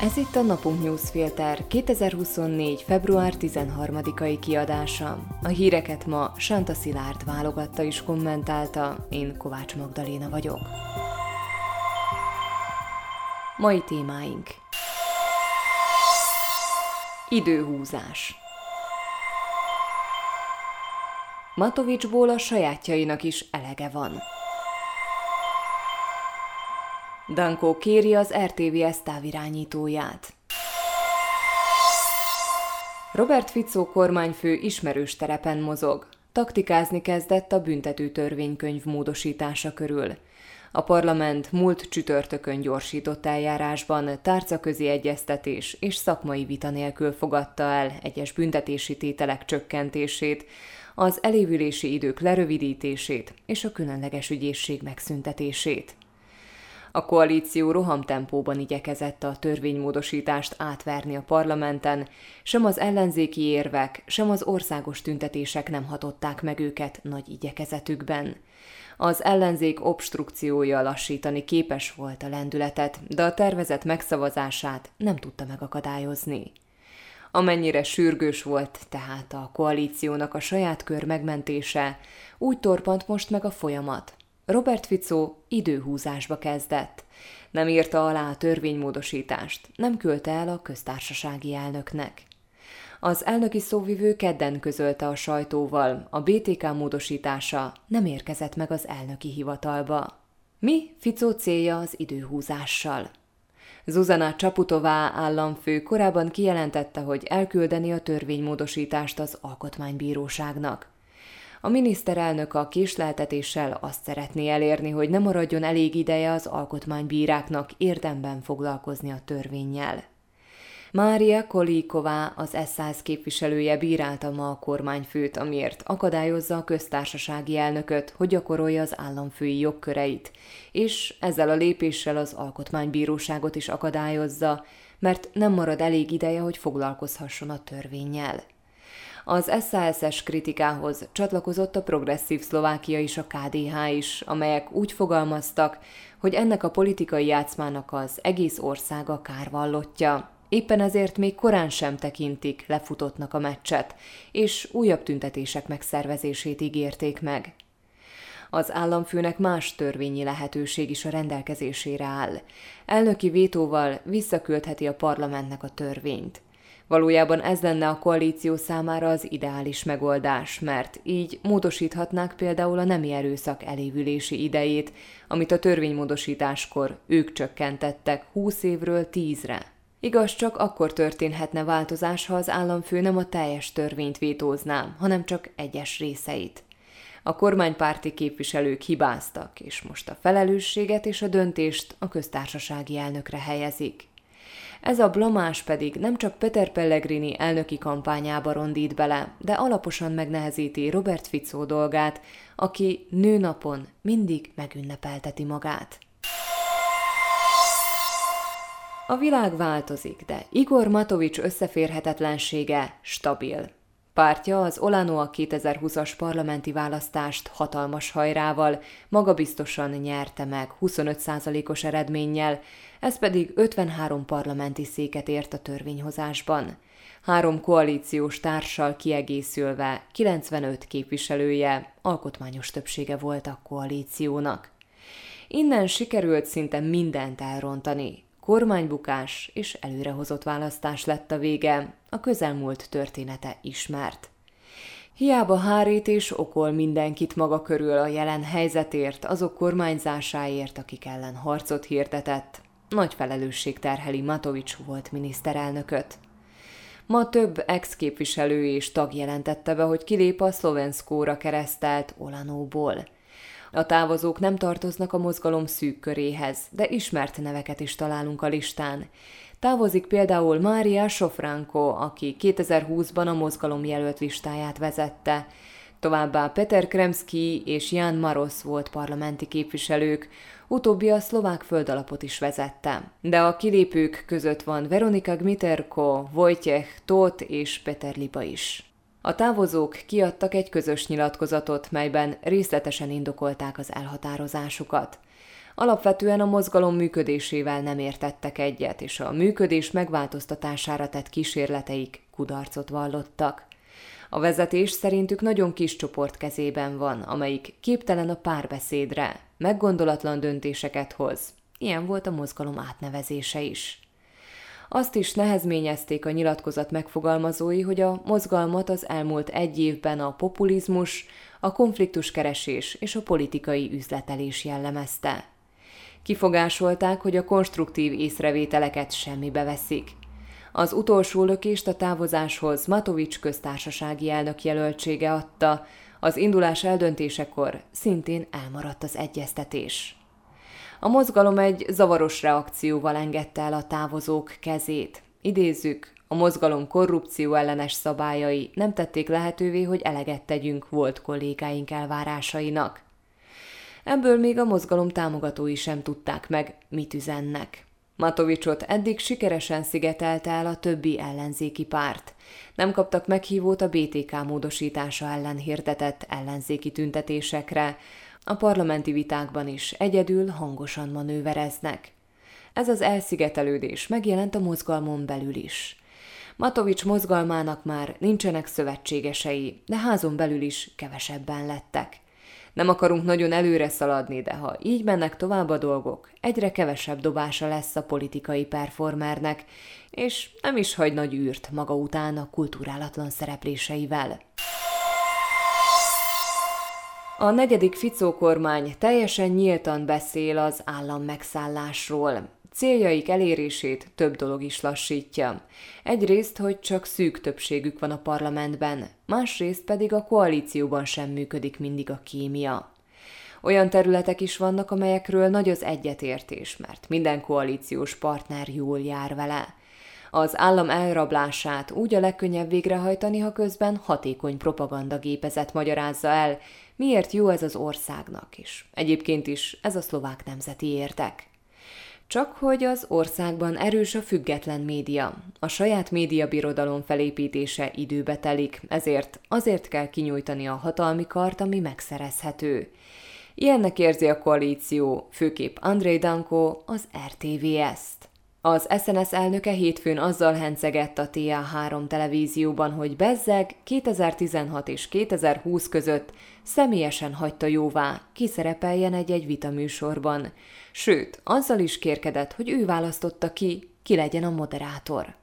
Ez itt a Napunk Newsfilter 2024. február 13-ai kiadása. A híreket ma Santa Szilárd válogatta és kommentálta, én Kovács Magdaléna vagyok. Mai témáink Időhúzás Matovicsból a sajátjainak is elege van. Dankó kéri az RTVS távirányítóját. Robert Fico kormányfő ismerős terepen mozog. Taktikázni kezdett a büntető törvénykönyv módosítása körül. A parlament múlt csütörtökön gyorsított eljárásban tárcaközi egyeztetés és szakmai vita nélkül fogadta el egyes büntetési tételek csökkentését, az elévülési idők lerövidítését és a különleges ügyészség megszüntetését. A koalíció rohamtempóban igyekezett a törvénymódosítást átverni a parlamenten, sem az ellenzéki érvek, sem az országos tüntetések nem hatották meg őket nagy igyekezetükben. Az ellenzék obstrukciója lassítani képes volt a lendületet, de a tervezet megszavazását nem tudta megakadályozni. Amennyire sürgős volt tehát a koalíciónak a saját kör megmentése, úgy torpant most meg a folyamat, Robert Fico időhúzásba kezdett. Nem írta alá a törvénymódosítást, nem küldte el a köztársasági elnöknek. Az elnöki szóvivő kedden közölte a sajtóval, a BTK módosítása nem érkezett meg az elnöki hivatalba. Mi Fico célja az időhúzással? Zuzana Csaputová államfő korábban kijelentette, hogy elküldeni a törvénymódosítást az alkotmánybíróságnak. A miniszterelnök a késleltetéssel azt szeretné elérni, hogy ne maradjon elég ideje az alkotmánybíráknak érdemben foglalkozni a törvényjel. Mária Kolíková, az S100 képviselője bírálta ma a kormányfőt, amiért akadályozza a köztársasági elnököt, hogy gyakorolja az államfői jogköreit, és ezzel a lépéssel az alkotmánybíróságot is akadályozza, mert nem marad elég ideje, hogy foglalkozhasson a törvényjel. Az SZSZ kritikához csatlakozott a progresszív Szlovákia és a KDH is, amelyek úgy fogalmaztak, hogy ennek a politikai játszmának az egész országa kárvallottja. Éppen ezért még korán sem tekintik lefutottnak a meccset, és újabb tüntetések megszervezését ígérték meg. Az államfőnek más törvényi lehetőség is a rendelkezésére áll. Elnöki vétóval visszaküldheti a parlamentnek a törvényt. Valójában ez lenne a koalíció számára az ideális megoldás, mert így módosíthatnák például a nemi erőszak elévülési idejét, amit a törvénymódosításkor ők csökkentettek 20 évről 10-re. Igaz, csak akkor történhetne változás, ha az államfő nem a teljes törvényt vétózná, hanem csak egyes részeit. A kormánypárti képviselők hibáztak, és most a felelősséget és a döntést a köztársasági elnökre helyezik. Ez a blamás pedig nem csak Peter Pellegrini elnöki kampányába rondít bele, de alaposan megnehezíti Robert Fico dolgát, aki nőnapon mindig megünnepelteti magát. A világ változik, de Igor Matovics összeférhetetlensége stabil. Pártja az Olanoa 2020-as parlamenti választást hatalmas hajrával, magabiztosan nyerte meg 25%-os eredménnyel, ez pedig 53 parlamenti széket ért a törvényhozásban. Három koalíciós társal kiegészülve 95 képviselője, alkotmányos többsége volt a koalíciónak. Innen sikerült szinte mindent elrontani, kormánybukás és előrehozott választás lett a vége, a közelmúlt története ismert. Hiába hárít és okol mindenkit maga körül a jelen helyzetért, azok kormányzásáért, akik ellen harcot hirdetett, nagy felelősség terheli Matovics volt miniszterelnököt. Ma több ex-képviselő és tag jelentette be, hogy kilép a szlovenszkóra keresztelt Olanóból. A távozók nem tartoznak a mozgalom szűk köréhez, de ismert neveket is találunk a listán. Távozik például Mária Sofranko, aki 2020-ban a mozgalom jelölt listáját vezette. Továbbá Peter Kremski és Jan Maros volt parlamenti képviselők, utóbbi a szlovák földalapot is vezette. De a kilépők között van Veronika Gmiterko, Wojciech Tóth és Peter Lipa is. A távozók kiadtak egy közös nyilatkozatot, melyben részletesen indokolták az elhatározásukat. Alapvetően a mozgalom működésével nem értettek egyet, és a működés megváltoztatására tett kísérleteik kudarcot vallottak. A vezetés szerintük nagyon kis csoport kezében van, amelyik képtelen a párbeszédre, meggondolatlan döntéseket hoz. Ilyen volt a mozgalom átnevezése is. Azt is nehezményezték a nyilatkozat megfogalmazói, hogy a mozgalmat az elmúlt egy évben a populizmus, a konfliktuskeresés és a politikai üzletelés jellemezte. Kifogásolták, hogy a konstruktív észrevételeket semmibe veszik. Az utolsó lökést a távozáshoz Matovics köztársasági elnök jelöltsége adta, az indulás eldöntésekor szintén elmaradt az egyeztetés. A mozgalom egy zavaros reakcióval engedte el a távozók kezét. Idézzük, a mozgalom korrupció ellenes szabályai nem tették lehetővé, hogy eleget tegyünk volt kollégáink elvárásainak. Ebből még a mozgalom támogatói sem tudták meg, mit üzennek. Matovicsot eddig sikeresen szigetelte el a többi ellenzéki párt. Nem kaptak meghívót a BTK módosítása ellen hirdetett ellenzéki tüntetésekre, a parlamenti vitákban is egyedül hangosan manővereznek. Ez az elszigetelődés megjelent a mozgalmon belül is. Matovics mozgalmának már nincsenek szövetségesei, de házon belül is kevesebben lettek. Nem akarunk nagyon előre szaladni, de ha így mennek tovább a dolgok, egyre kevesebb dobása lesz a politikai performernek, és nem is hagy nagy űrt maga után a kulturálatlan szerepléseivel. A negyedik Ficó kormány teljesen nyíltan beszél az állam megszállásról. Céljaik elérését több dolog is lassítja. Egyrészt, hogy csak szűk többségük van a parlamentben, másrészt pedig a koalícióban sem működik mindig a kémia. Olyan területek is vannak, amelyekről nagy az egyetértés, mert minden koalíciós partner jól jár vele. Az állam elrablását úgy a legkönnyebb végrehajtani, ha közben hatékony propagandagépezet magyarázza el, miért jó ez az országnak is. Egyébként is ez a szlovák nemzeti értek. Csak hogy az országban erős a független média. A saját médiabirodalom felépítése időbe telik, ezért azért kell kinyújtani a hatalmi kart, ami megszerezhető. Ilyennek érzi a koalíció, főképp André Danko, az RTVS-t. Az SNS elnöke hétfőn azzal hencegett a TA3 televízióban, hogy Bezzeg 2016 és 2020 között személyesen hagyta jóvá, kiszerepeljen egy-egy vitaműsorban. Sőt, azzal is kérkedett, hogy ő választotta ki, ki legyen a moderátor.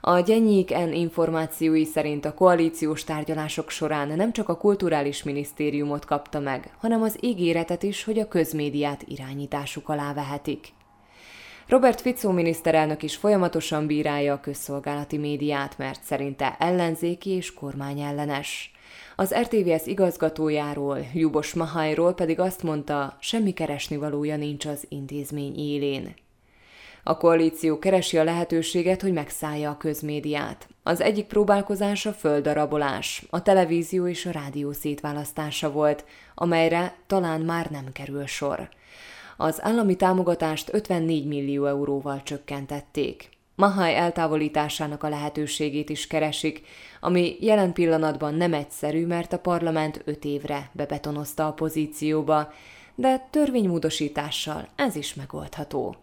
A Gyenyik N információi szerint a koalíciós tárgyalások során nem csak a kulturális minisztériumot kapta meg, hanem az ígéretet is, hogy a közmédiát irányításuk alá vehetik. Robert Fico miniszterelnök is folyamatosan bírálja a közszolgálati médiát, mert szerinte ellenzéki és kormányellenes. Az RTVS igazgatójáról, Jubos Mahajról pedig azt mondta, semmi keresnivalója nincs az intézmény élén. A koalíció keresi a lehetőséget, hogy megszállja a közmédiát. Az egyik próbálkozás a földarabolás, a televízió és a rádió szétválasztása volt, amelyre talán már nem kerül sor az állami támogatást 54 millió euróval csökkentették. Mahaj eltávolításának a lehetőségét is keresik, ami jelen pillanatban nem egyszerű, mert a parlament öt évre bebetonozta a pozícióba, de törvénymódosítással ez is megoldható.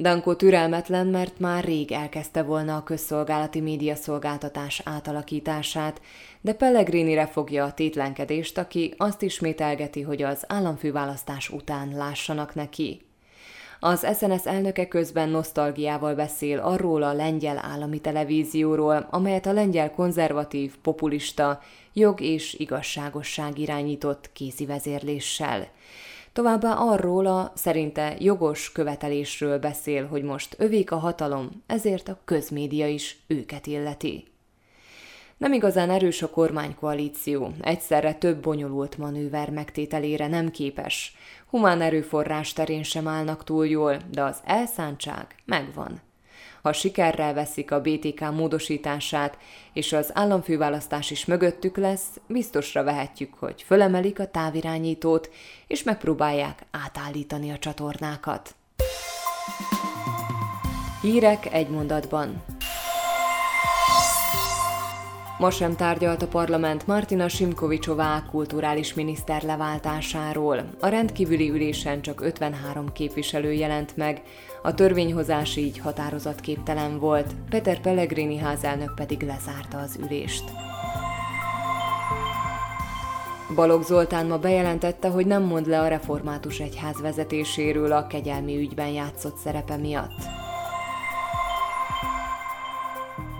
Danko türelmetlen, mert már rég elkezdte volna a közszolgálati médiaszolgáltatás átalakítását, de Pellegrinire fogja a tétlenkedést, aki azt ismételgeti, hogy az államfőválasztás után lássanak neki. Az SNS elnöke közben nosztalgiával beszél arról a lengyel állami televízióról, amelyet a lengyel konzervatív, populista, jog és igazságosság irányított kézi vezérléssel. Továbbá arról a szerinte jogos követelésről beszél, hogy most övék a hatalom, ezért a közmédia is őket illeti. Nem igazán erős a kormánykoalíció, egyszerre több bonyolult manőver megtételére nem képes. Humán erőforrás terén sem állnak túl jól, de az elszántság megvan. Ha sikerrel veszik a BTK módosítását, és az államfőválasztás is mögöttük lesz, biztosra vehetjük, hogy fölemelik a távirányítót, és megpróbálják átállítani a csatornákat. Hírek egy mondatban. Ma sem tárgyalt a parlament Martina Simkovicsová kulturális miniszter leváltásáról. A rendkívüli ülésen csak 53 képviselő jelent meg, a törvényhozás így határozatképtelen volt, Peter Pellegrini házelnök pedig lezárta az ülést. Balogh Zoltán ma bejelentette, hogy nem mond le a református egyház vezetéséről a kegyelmi ügyben játszott szerepe miatt.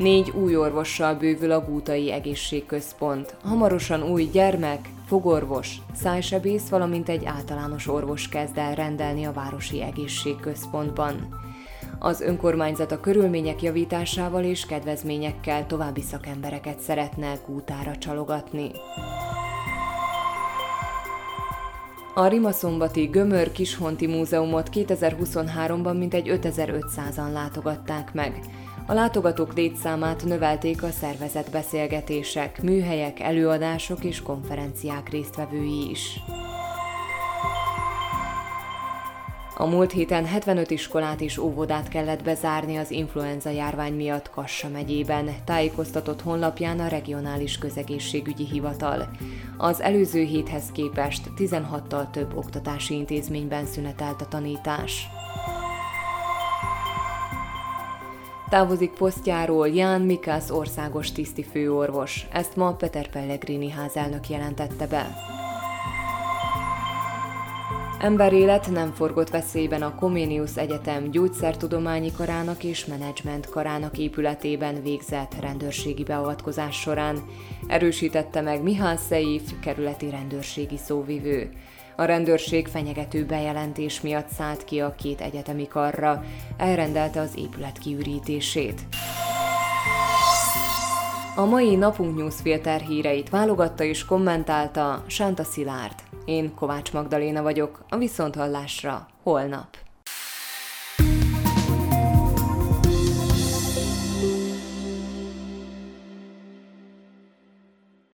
Négy új orvossal bővül a Gútai Egészségközpont. Hamarosan új gyermek, fogorvos, szájsebész, valamint egy általános orvos kezd el rendelni a Városi Egészségközpontban. Az önkormányzat a körülmények javításával és kedvezményekkel további szakembereket szeretne Gútára csalogatni. A Rimaszombati Gömör Kishonti Múzeumot 2023-ban mintegy 5500-an látogatták meg. A látogatók létszámát növelték a szervezett beszélgetések, műhelyek, előadások és konferenciák résztvevői is. A múlt héten 75 iskolát és óvodát kellett bezárni az influenza járvány miatt Kassa megyében, tájékoztatott honlapján a regionális közegészségügyi hivatal. Az előző héthez képest 16-tal több oktatási intézményben szünetelt a tanítás. Távozik posztjáról Ján Mikász országos tiszti főorvos. Ezt ma Peter Pellegrini házelnök jelentette be. Emberélet nem forgott veszélyben a Comenius Egyetem gyógyszertudományi karának és menedzsment karának épületében végzett rendőrségi beavatkozás során, erősítette meg Mihály Szeif, kerületi rendőrségi szóvivő. A rendőrség fenyegető bejelentés miatt szállt ki a két egyetemi karra, elrendelte az épület kiürítését. A mai Napunk Newsfilter híreit válogatta és kommentálta Sánta Szilárd. Én Kovács Magdaléna vagyok, a Viszonthallásra holnap.